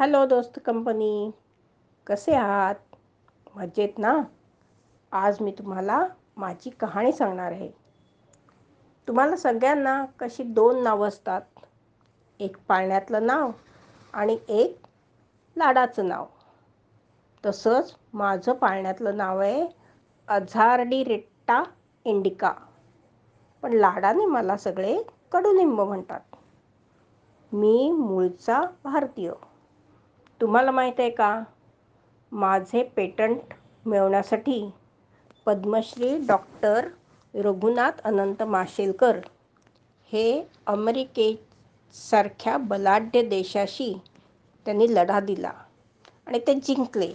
Hello दोस्त company. कसे आहात? मजेत ना? आज मी तुम्हाला माझी कहाणी सांगणार आहे. तुम्हाला सगळ्यांना कशी दोन नावं असतात. एक पाळण्यातलं नाव आणि एक लाडाचं नाव. तसंच माझं पाळण्यातलं नाव आहे अझारडी रेट्टा इंडिका. पण लाडाने मला सगळे कडुलिंब म्हणतात. मी मूळचा भारतीय. तुम्हाला माहीत आहे का? माझे पेटंट मिळवण्यासाठी पद्मश्री डॉक्टर रघुनाथ अनंत माशेलकर हे अमेरिकेसारख्या बलाढ्य देशाशी त्यांनी लढा दिला आणि ते जिंकले.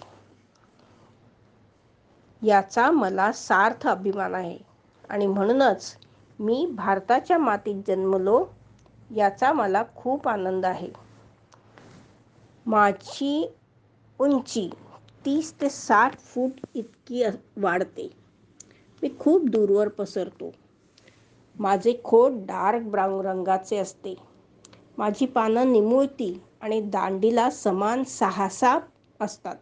याचा मला सार्थ अभिमान आहे आणि म्हणूनच मी भारताच्या मातीत जन्मलो याचा मला खूप आनंद आहे. माझी उंची तीस ते साठ फूट इतकी वाढते. मी खूप दूरवर पसरतो. माझे खोड डार्क ब्राऊन रंगाचे असते. माझी पानं निमुळती आणि दांडीला समान सहासा असतात.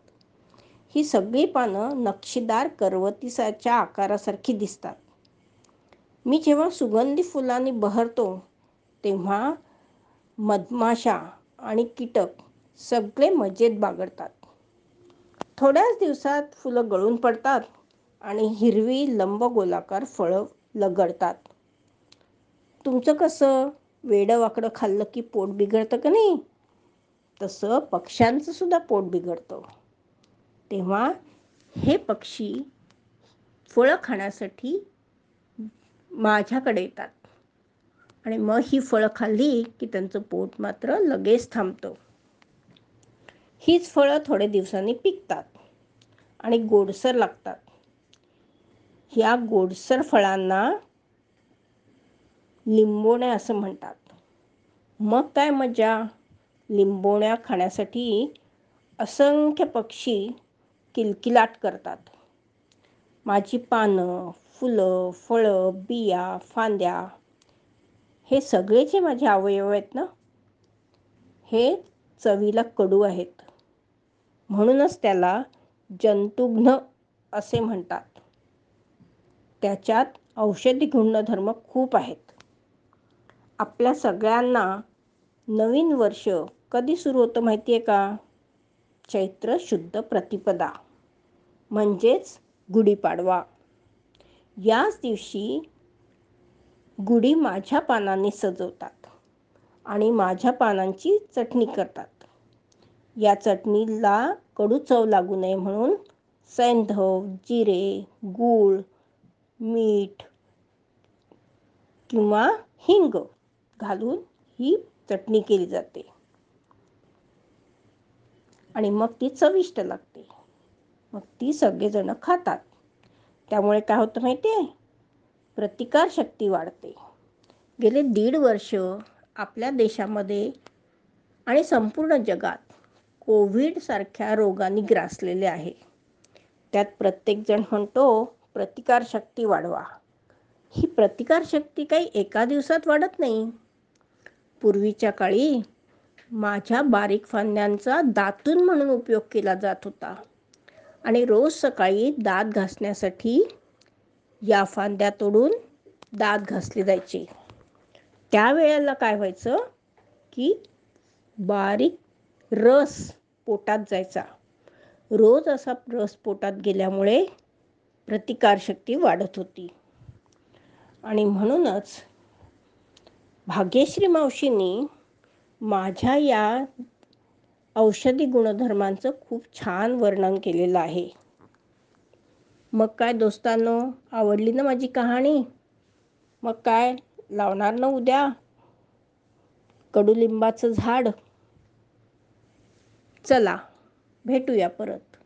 ही सगळी पानं नक्षीदार करवतीसाच्या आकारासारखी दिसतात. मी जेव्हा सुगंधी फुलांनी बहरतो तेव्हा मधमाशा आणि कीटक सगळे मजेत बागडतात. थोड्याच दिवसात फुलं गळून पडतात आणि हिरवी लंबगोलाकार फळं लगडतात. तुमचं कसं? वेडं वाकडं खाल्लं की पोट बिघडतं का नाही? तसं पक्ष्यांचं सुद्धा पोट बिघडतं. तेव्हा हे पक्षी फळं खाण्यासाठी माझ्याकडे येतात. आणि मग ही फळं खाल्ली की त्यांचं पोट मात्र लगेच थांबतं. हीच फळं थोडे दिवसांनी पिकतात आणि गोडसर लागतात. ह्या गोडसर फळांना लिंबोण्या असं म्हणतात. मग काय मजा? लिंबोण्या खाण्यासाठी असंख्य पक्षी किलकिलाट करतात. माझी पानं फुलं फळं बिया फांद्या हे सगळे जे माझे अवयव आहेत ना? हे चवीला कडू आहेत. म्हणूनच त्याला जंतुघ्न असे म्हणतात. त्याच्यात औषधी गुणधर्म खूप आहेत. आपल्या सगळ्यांना नवीन वर्ष कधी सुरू होतं माहिती आहे का? चैत्र शुद्ध प्रतिपदा म्हणजेच गुढीपाडवा. याच दिवशी गुढी माझ्या पानांनी सजवतात आणि माझ्या पानांची चटणी करतात. या चटणीला कडू चव लागू नये म्हणून सैंधव जिरे गूळ मीठ किंवा हिंग घालून ही चटणी केली जाते. आणि मग ती चविष्ट लागते. मग ती सगळेजण खातात. त्यामुळे काय होतं माहिती आहे प्रतिकारशक्ती वाढते. गेले दीड वर्ष आपल्या देशामध्ये आणि संपूर्ण जगात कोविडसारख्या रोगांनी ग्रासलेले आहे. त्यात प्रत्येकजण म्हणतो प्रतिकारशक्ती वाढवा. ही प्रतिकारशक्ती काही एका दिवसात वाढत नाही. पूर्वीच्या काळी माझ्या बारीक फांद्यांचा दातून म्हणून उपयोग केला जात होता. आणि रोज सकाळी दात घासण्यासाठी या फांद्या तोडून दात घासले जायचे. त्यावेळेला काय व्हायचं की बारीक रस पोटात जायचा. रोज असा रस पोटात गेल्यामुळे प्रतिकारशक्ती वाढत होती. आणि म्हणूनच भाग्यश्री मावशींनी माझ्या या औषधी गुणधर्मांचं खूप छान वर्णन केलेलं आहे. मग काय दोस्तांनो आवडली ना माझी कहाणी? मग काय लावणार ना उद्या? कडुलिंबाचं झाड. चला भेटूया परत.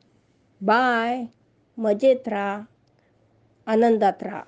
बाय. मजेत राहा. आनंदात राहा.